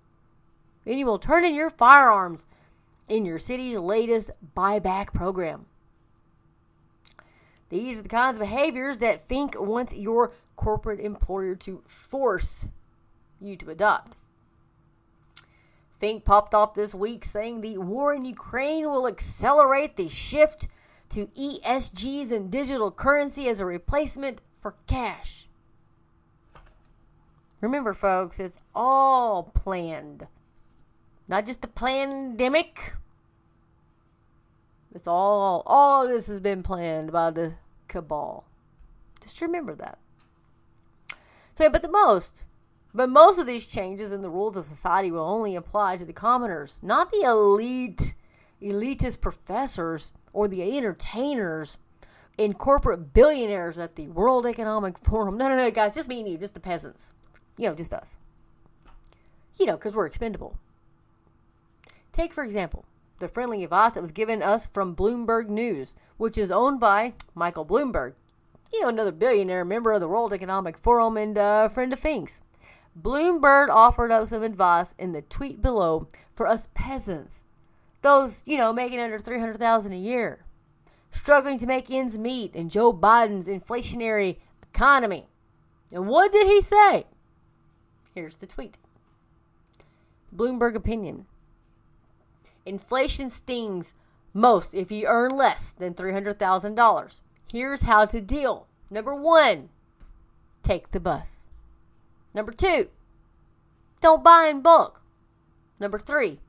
and you will turn in your firearms in your city's latest buyback program. These are the kinds of behaviors that Fink wants your corporate employer to force you to adopt. Fink popped off this week saying the war in Ukraine will accelerate the shift to ESGs and digital currency as a replacement for cash. Remember, folks, it's all planned. Not just the pandemic. It's all, all this has been planned by the cabal. Just remember that. So, but the most, but most of these changes in the rules of society will only apply to the commoners, not the elite, elitist professors or the entertainers and corporate billionaires at the World Economic Forum. No, no, no, guys, just me and you, just the peasants. You know, just us. You know, because we're expendable. Take, for example, the friendly advice that was given us from Bloomberg News, which is owned by Michael Bloomberg, you know, another billionaire member of the World Economic Forum and uh, friend of Fink's. Bloomberg offered us some advice in the tweet below for us peasants, those, you know, making under 300,000 a year, struggling to make ends meet in Joe Biden's inflationary economy. And what did he say? Here's the tweet. Bloomberg opinion. Inflation stings most if you earn less than $300,000. Here's how to deal. Number one, take the bus. Number two, don't buy in bulk. Number three,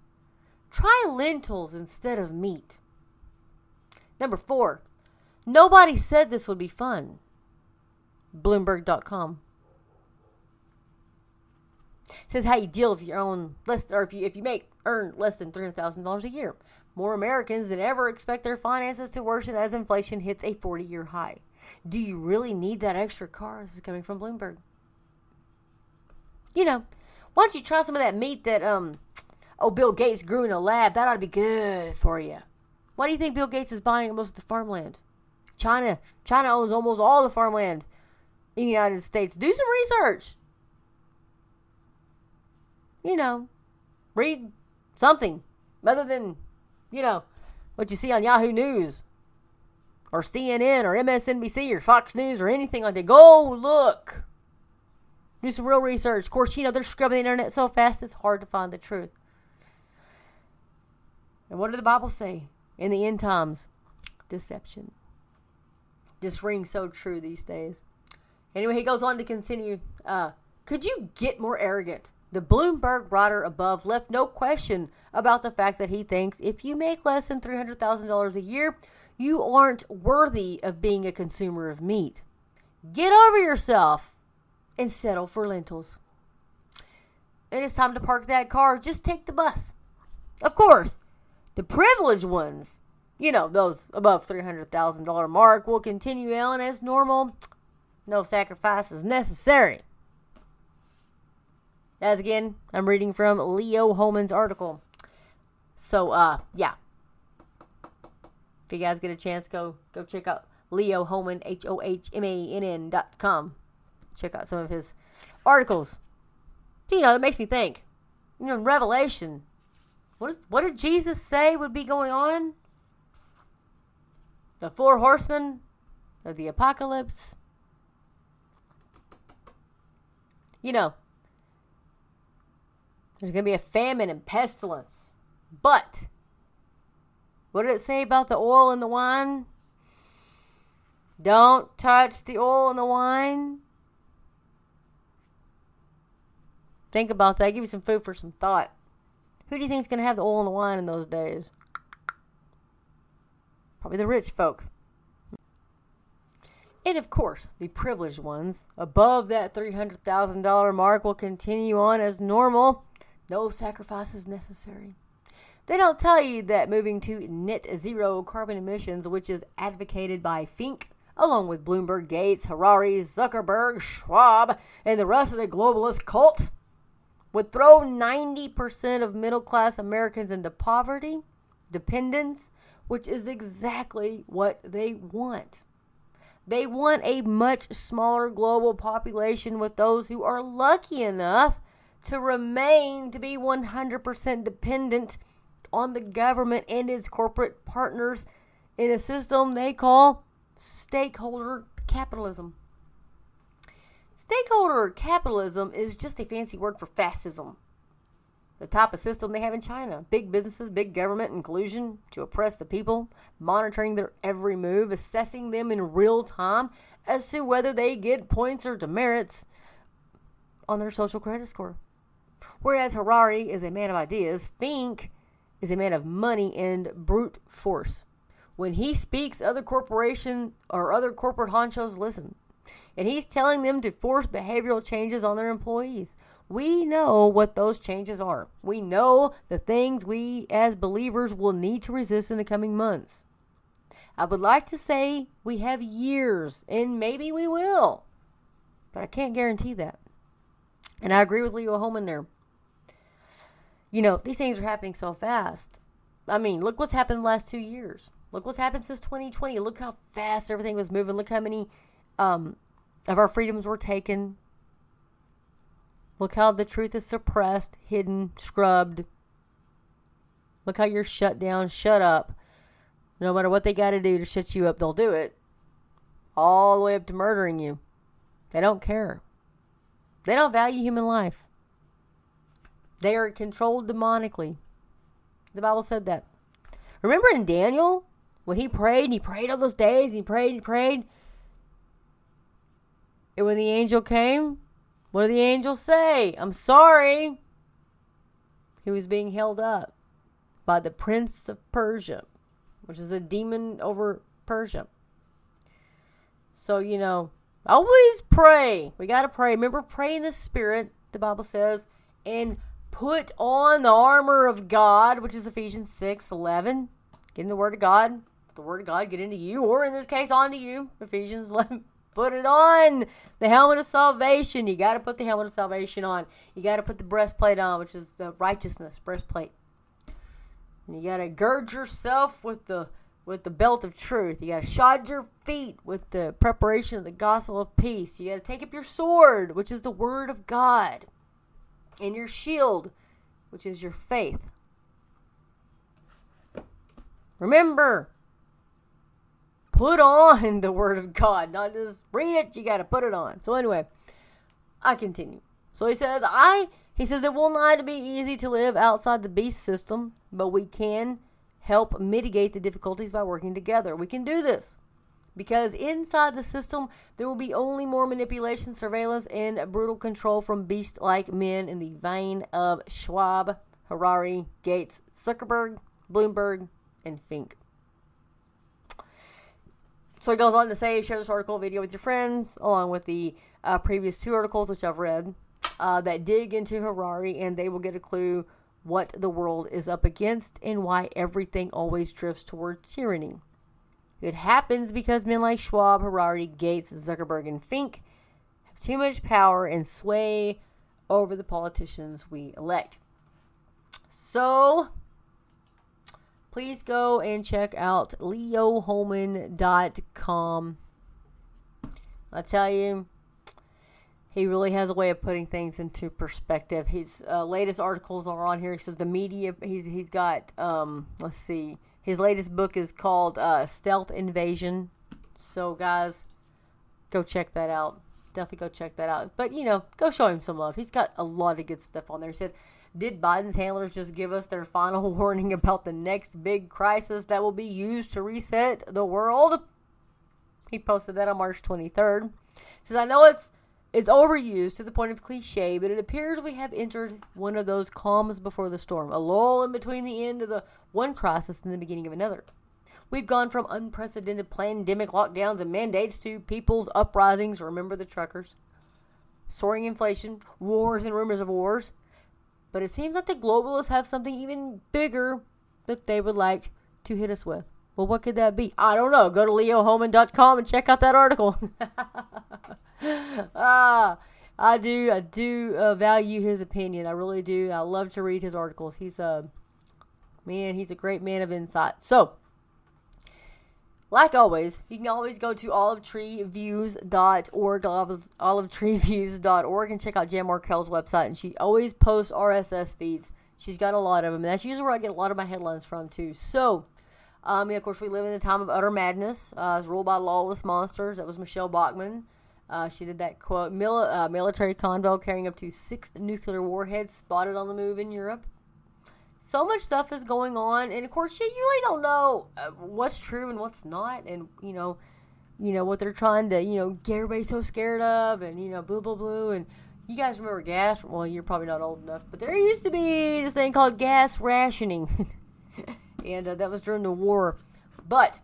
try lentils instead of meat. Number four, nobody said this would be fun. Bloomberg.com says how you deal if you own less or if you if you make earn less than three hundred thousand dollars a year. More Americans than ever expect their finances to worsen as inflation hits a 40 year high. Do you really need that extra car? This is coming from Bloomberg. You know, why don't you try some of that meat that um oh Bill Gates grew in a lab? That ought to be good for you. Why do you think Bill Gates is buying most of the farmland? China China owns almost all the farmland in the United States. Do some research. You know, read something other than, you know, what you see on Yahoo News or CNN or MSNBC or Fox News or anything like that. Go look. Do some real research. Of course, you know, they're scrubbing the internet so fast it's hard to find the truth. And what did the Bible say in the end times? Deception. Just rings so true these days. Anyway, he goes on to continue. Uh, could you get more arrogant? The Bloomberg writer above left no question about the fact that he thinks if you make less than $300,000 a year, you aren't worthy of being a consumer of meat. Get over yourself and settle for lentils. And it's time to park that car. Just take the bus. Of course, the privileged ones, you know, those above $300,000 mark, will continue on as normal. No sacrifices necessary. As again, I'm reading from Leo Hohmann's article. So, uh, yeah. If you guys get a chance, go go check out Leo Hohmann, H O H M A N N dot com. Check out some of his articles. You know, it makes me think. You know, in Revelation, what what did Jesus say would be going on? The four horsemen of the apocalypse. You know, there's going to be a famine and pestilence. But, what did it say about the oil and the wine? Don't touch the oil and the wine. Think about that. Give you some food for some thought. Who do you think is going to have the oil and the wine in those days? Probably the rich folk. And of course, the privileged ones above that $300,000 mark will continue on as normal. No sacrifices necessary. They don't tell you that moving to net zero carbon emissions, which is advocated by Fink, along with Bloomberg, Gates, Harari, Zuckerberg, Schwab, and the rest of the globalist cult, would throw 90% of middle class Americans into poverty, dependence, which is exactly what they want. They want a much smaller global population with those who are lucky enough to remain to be 100% dependent on the government and its corporate partners in a system they call stakeholder capitalism. Stakeholder capitalism is just a fancy word for fascism. the type of system they have in China. Big businesses, big government inclusion to oppress the people, monitoring their every move, assessing them in real time as to whether they get points or demerits on their social credit score. Whereas Harari is a man of ideas, Fink is a man of money and brute force. When he speaks, other corporation or other corporate honchos listen. And he's telling them to force behavioral changes on their employees. We know what those changes are. We know the things we as believers will need to resist in the coming months. I would like to say we have years, and maybe we will, but I can't guarantee that. And I agree with Leo Hohmann there. You know, these things are happening so fast. I mean, look what's happened the last two years. Look what's happened since 2020. Look how fast everything was moving. Look how many um, of our freedoms were taken. Look how the truth is suppressed, hidden, scrubbed. Look how you're shut down, shut up. No matter what they got to do to shut you up, they'll do it. All the way up to murdering you. They don't care. They don't value human life. They are controlled demonically. The Bible said that. Remember in Daniel when he prayed, and he prayed all those days, and he prayed, he prayed. And when the angel came, what did the angel say? I'm sorry. He was being held up by the prince of Persia which is a demon over Persia. So, you know, always pray. We got to pray. Remember, pray in the Spirit, the Bible says, and put on the armor of God, which is Ephesians 6 11. Get in the Word of God. The Word of God get into you, or in this case, onto you. Ephesians 11. [LAUGHS] Put it on. The helmet of salvation. You got to put the helmet of salvation on. You got to put the breastplate on, which is the righteousness breastplate. And you gotta gird yourself with the with the belt of truth. You gotta shod your feet with the preparation of the gospel of peace. You gotta take up your sword, which is the word of God, and your shield, which is your faith. Remember, put on [LAUGHS] the word of God, not just read it, you gotta put it on. So anyway, I continue. So he says, I he says it will not be easy to live outside the beast system, but we can help mitigate the difficulties by working together. We can do this because inside the system there will be only more manipulation, surveillance, and brutal control from beast like men in the vein of Schwab, Harari, Gates, Zuckerberg, Bloomberg, and Fink. So he goes on to say, share this article video with your friends, along with the uh, previous two articles which I've read uh, that dig into Harari, and they will get a clue what the world is up against and why everything always drifts toward tyranny. It happens because men like Schwab, Harari, Gates, Zuckerberg, and Fink have too much power and sway over the politicians we elect. So, please go and check out leohohmann.com. I tell you, he really has a way of putting things into perspective. His uh, latest articles are on here. He says the media. He's he's got. Um, let's see. His latest book is called uh, Stealth Invasion. So guys, go check that out. Definitely go check that out. But you know, go show him some love. He's got a lot of good stuff on there. He said, "Did Biden's handlers just give us their final [LAUGHS] warning about the next big crisis that will be used to reset the world?" He posted that on March 23rd. He says, "I know it's." Is overused to the point of cliche, but it appears we have entered one of those calms before the storm, a lull in between the end of the one crisis and the beginning of another. We've gone from unprecedented pandemic lockdowns and mandates to people's uprisings, remember the truckers, soaring inflation, wars and rumors of wars. But it seems like the globalists have something even bigger that they would like to hit us with. Well, what could that be? I don't know. Go to leohohmann.com and check out that article. [LAUGHS] ah, I do. I do uh, value his opinion. I really do. I love to read his articles. He's a man. He's a great man of insight. So, like always, you can always go to olivetreeviews.org, olivetreeviews.org, and check out Jan Markell's website. And she always posts RSS feeds. She's got a lot of them. And that's usually where I get a lot of my headlines from, too. So, um, yeah, of course, we live in a time of utter madness. Uh, it's ruled by lawless monsters. That was Michele Bachmann. Uh, she did that quote Mil- uh, military convoy carrying up to six nuclear warheads spotted on the move in Europe. So much stuff is going on, and of course, you really don't know uh, what's true and what's not, and you know, you know what they're trying to, you know, get everybody so scared of, and you know, boo boo boo, and you guys remember gas? Well, you're probably not old enough, but there used to be this thing called gas rationing, [LAUGHS] and uh, that was during the war. But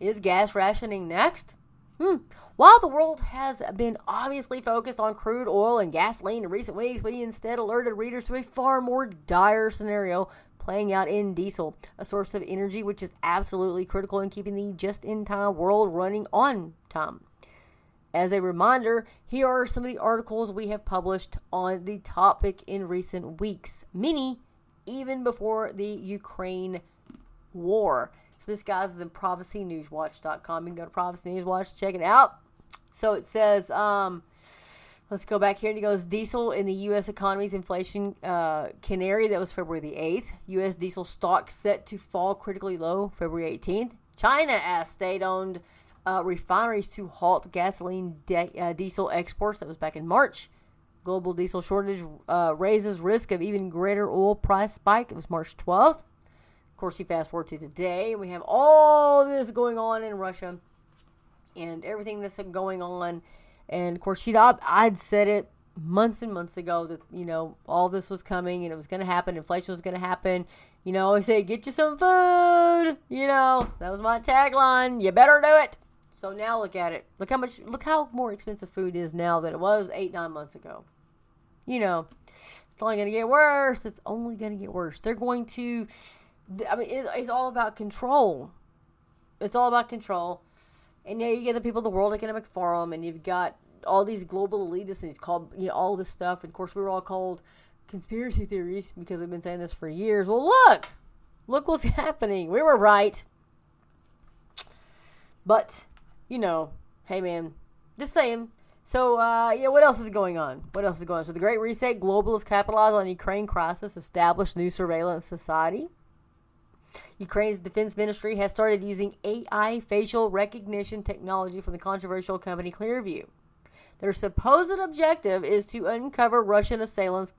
is gas rationing next? Hmm. While the world has been obviously focused on crude oil and gasoline in recent weeks, we instead alerted readers to a far more dire scenario playing out in diesel, a source of energy which is absolutely critical in keeping the just in time world running on time. As a reminder, here are some of the articles we have published on the topic in recent weeks, many even before the Ukraine war. So this guy's in prophecynewswatch.com. You can go to Prophecy Newswatch, check it out. So it says, um, let's go back here. And he goes, diesel in the U.S. economy's inflation uh, canary. That was February the 8th. U.S. diesel stock set to fall critically low February 18th. China asked state-owned uh, refineries to halt gasoline de- uh, diesel exports. That was back in March. Global diesel shortage uh, raises risk of even greater oil price spike. It was March 12th. Course, you fast forward to today, we have all this going on in Russia and everything that's going on. And of course, know, I'd said it months and months ago that you know all this was coming and it was going to happen. Inflation was going to happen. You know, I say get you some food. You know, that was my tagline. You better do it. So now look at it. Look how much. Look how more expensive food is now than it was eight nine months ago. You know, it's only going to get worse. It's only going to get worse. They're going to. I mean, it's, it's all about control. It's all about control. And you you get the people of the World Economic Forum, and you've got all these global elitists, and it's called you know all this stuff. And of course, we were all called conspiracy theories because we've been saying this for years. Well, look, look what's [LAUGHS] happening. We were right. But you know, hey man, just saying. So uh, yeah, what else is going on? What else is going on? So the Great Reset, globalists capitalize on Ukraine crisis, establish new surveillance society. Ukraine's defense ministry has started using AI facial recognition technology from the controversial company Clearview. Their supposed objective is to uncover Russian assailants,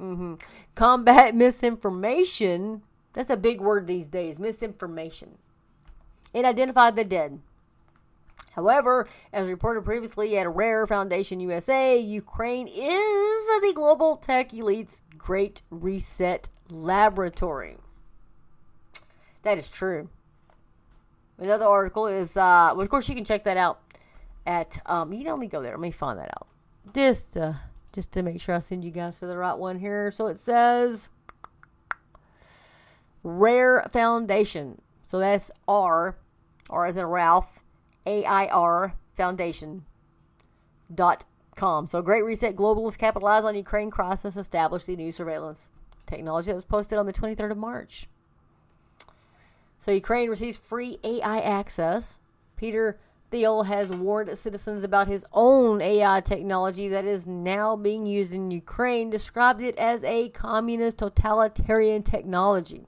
mm-hmm, combat misinformation. That's a big word these days misinformation. And identify the dead. However, as reported previously at Rair Foundation USA, Ukraine is the global tech elite's Great Reset laboratory. That is true. Another article is, uh, well, of course, you can check that out at, um, you know, let me go there. Let me find that out. Just, uh, just to make sure I send you guys to the right one here. So it says Rair Foundation. So that's R, R as in Ralph, A I R Foundation dot com. So Great Reset Globalists capitalize on Ukraine crisis, establish the new surveillance technology that was posted on the 23rd of March. So Ukraine receives free AI access. Peter Thiel has warned citizens about his own AI technology that is now being used in Ukraine, described it as a communist totalitarian technology.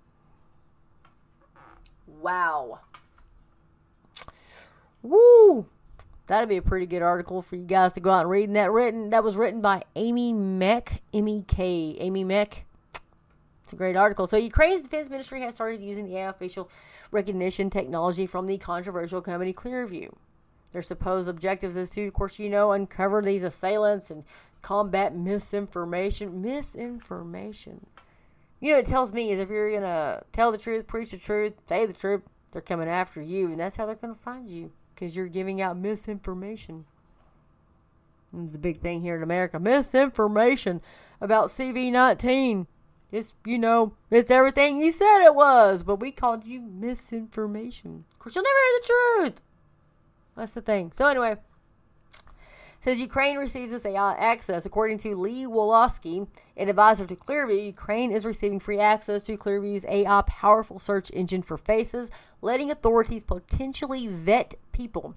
Wow. Woo! That'd be a pretty good article for you guys to go out and read. And that written that was written by Amy Mek, M E K, Amy Mek. A great article. So Ukraine's defense ministry has started using the AI facial recognition technology from the controversial company Clearview. Their supposed objective is to, of course, you know, uncover these assailants and combat misinformation. Misinformation. You know, it tells me is if you're gonna tell the truth, preach the truth, say the truth, they're coming after you, and that's how they're gonna find you because you're giving out misinformation. It's the big thing here in America: misinformation about CV19. It's you know, it's everything you said it was, but we called you misinformation. Of course, you'll never hear the truth. That's the thing. So anyway, says Ukraine receives this AI access. According to Lee Wolosky, an advisor to Clearview, Ukraine is receiving free access to Clearview's AI powerful search engine for faces, letting authorities potentially vet people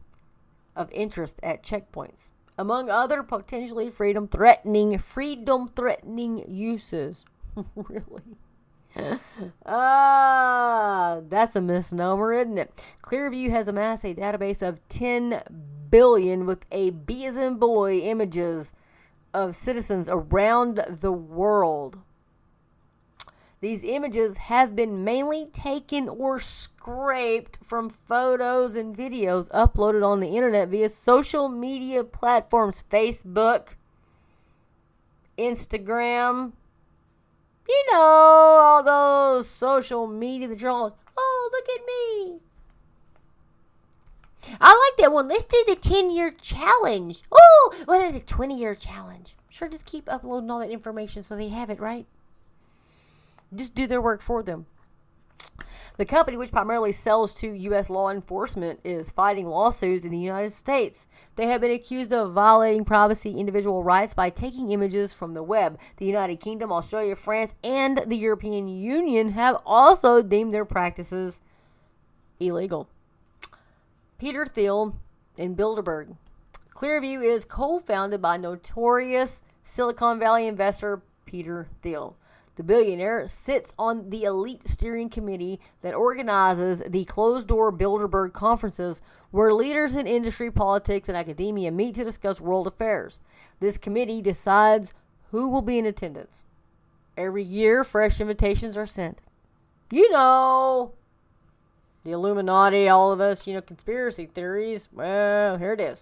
of interest at checkpoints, among other potentially freedom threatening freedom threatening uses. [LAUGHS] really? Ah, uh, that's a misnomer, isn't it? Clearview has amassed a database of 10 billion with a B as in boy images of citizens around the world. These images have been mainly taken or scraped from photos and videos uploaded on the internet via social media platforms Facebook, Instagram, you know, all those social media that you're all, oh, look at me. I like that one. Let's do the 10 year challenge. Oh, what is the 20 year challenge? Sure, just keep uploading all that information so they have it, right? Just do their work for them. The company, which primarily sells to U.S. law enforcement, is fighting lawsuits in the United States. They have been accused of violating privacy individual rights by taking images from the web. The United Kingdom, Australia, France, and the European Union have also deemed their practices illegal. Peter Thiel in Bilderberg. Clearview is co founded by notorious Silicon Valley investor Peter Thiel. The billionaire sits on the elite steering committee that organizes the closed door Bilderberg conferences where leaders in industry, politics, and academia meet to discuss world affairs. This committee decides who will be in attendance. Every year, fresh invitations are sent. You know, the Illuminati, all of us, you know, conspiracy theories. Well, here it is.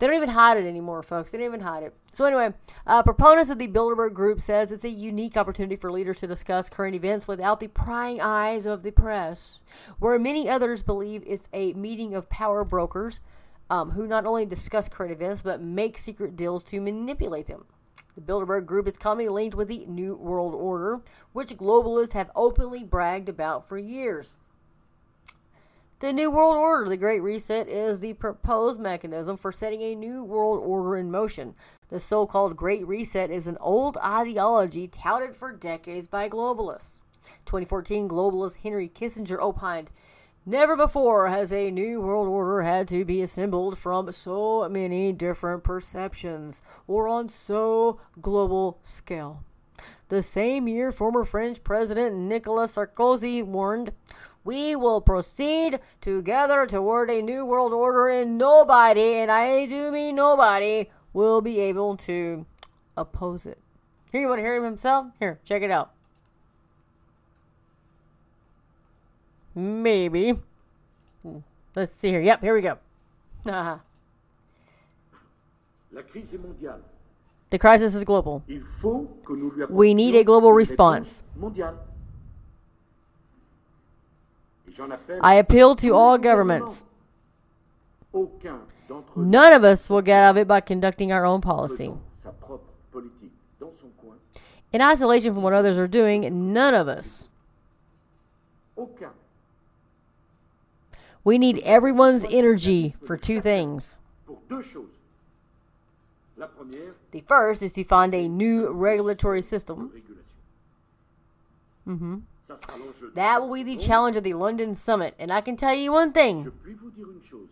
They don't even hide it anymore, folks. They don't even hide it. So anyway, uh, proponents of the Bilderberg Group says it's a unique opportunity for leaders to discuss current events without the prying eyes of the press, where many others believe it's a meeting of power brokers um, who not only discuss current events but make secret deals to manipulate them. The Bilderberg Group is commonly linked with the New World Order, which globalists have openly bragged about for years. The New World Order, the Great Reset, is the proposed mechanism for setting a new world order in motion. The so called Great Reset is an old ideology touted for decades by globalists. 2014 globalist Henry Kissinger opined Never before has a new world order had to be assembled from so many different perceptions or on so global scale. The same year, former French President Nicolas Sarkozy warned we will proceed together toward a new world order, and nobody, and I do mean nobody, will be able to oppose it. Here, you want to hear him himself? Here, check it out. Maybe. Let's see here. Yep, here we go. Uh-huh. La crise est mondiale. The crisis is global. Il faut que nous lui We need a global une response. réponse mondiale. I appeal to all governments. None of us will get out of it by conducting our own policy. In isolation from what others are doing, none of us. We need everyone's energy for two things. The first is to find a new regulatory system. régulation. Ça sera l'enjeu. de That will be the challenge of the London summit. And I can tell you one thing puis vous dire une chose.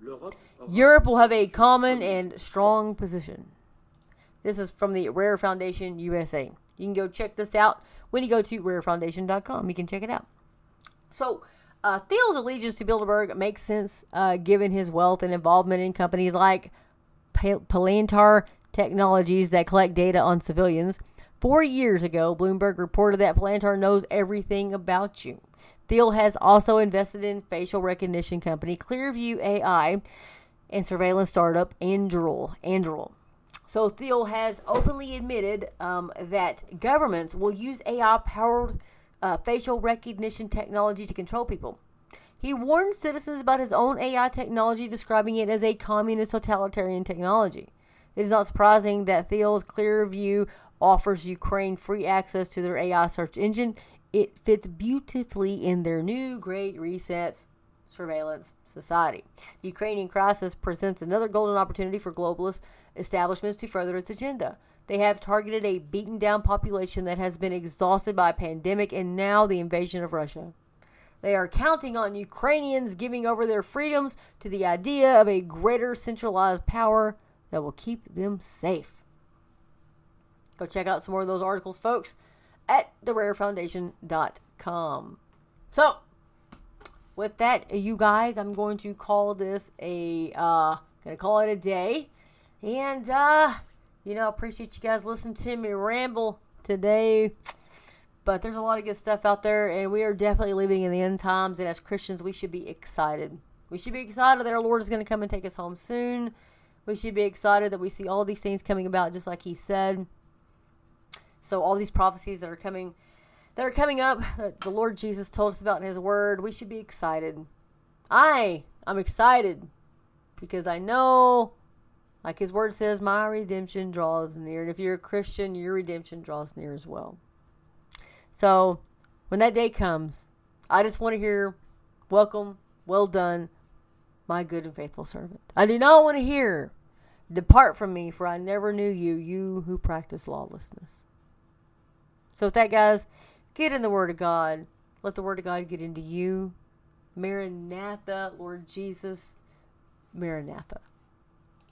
L'Europe aura Europe will have a common and strong position. This is from the Rair Foundation USA. You can go check this out when you go to rairfoundation.com. You can check it out. So, uh, Theo's allegiance to Bilderberg makes sense uh, given his wealth and involvement in companies like Pa- Palantir Technologies that collect data on civilians. Four years ago, Bloomberg reported that Palantir knows everything about you. Thiel has also invested in facial recognition company Clearview AI and surveillance startup Anduril. Anduril. So Thiel has openly admitted um, that governments will use AI-powered uh, facial recognition technology to control people. He warned citizens about his own AI technology, describing it as a communist totalitarian technology. It is not surprising that Thiel's Clearview offers Ukraine free access to their AI search engine. It fits beautifully in their new Great Resets surveillance society. The Ukrainian crisis presents another golden opportunity for globalist establishments to further its agenda. They have targeted a beaten down population that has been exhausted by a pandemic and now the invasion of Russia. They are counting on Ukrainians giving over their freedoms to the idea of a greater centralized power that will keep them safe. Go check out some more of those articles, folks, at therairfoundation.com. So, with that, you guys, I'm going to call this a uh, gonna call it a day, and uh, you know, I appreciate you guys listening to me ramble today. But there's a lot of good stuff out there, and we are definitely living in the end times. And as Christians, we should be excited. We should be excited that our Lord is going to come and take us home soon. We should be excited that we see all these things coming about, just like He said. So all these prophecies that are coming, that are coming up, that the Lord Jesus told us about in His Word, we should be excited. I, I'm excited because I know, like His Word says, my redemption draws near, and if you're a Christian, your redemption draws near as well. So when that day comes, I just want to hear, "Welcome, well done, my good and faithful servant." I do not want to hear, "Depart from me, for I never knew you, you who practice lawlessness." So with that, guys, get in the Word of God. Let the Word of God get into you. Maranatha, Lord Jesus. Maranatha.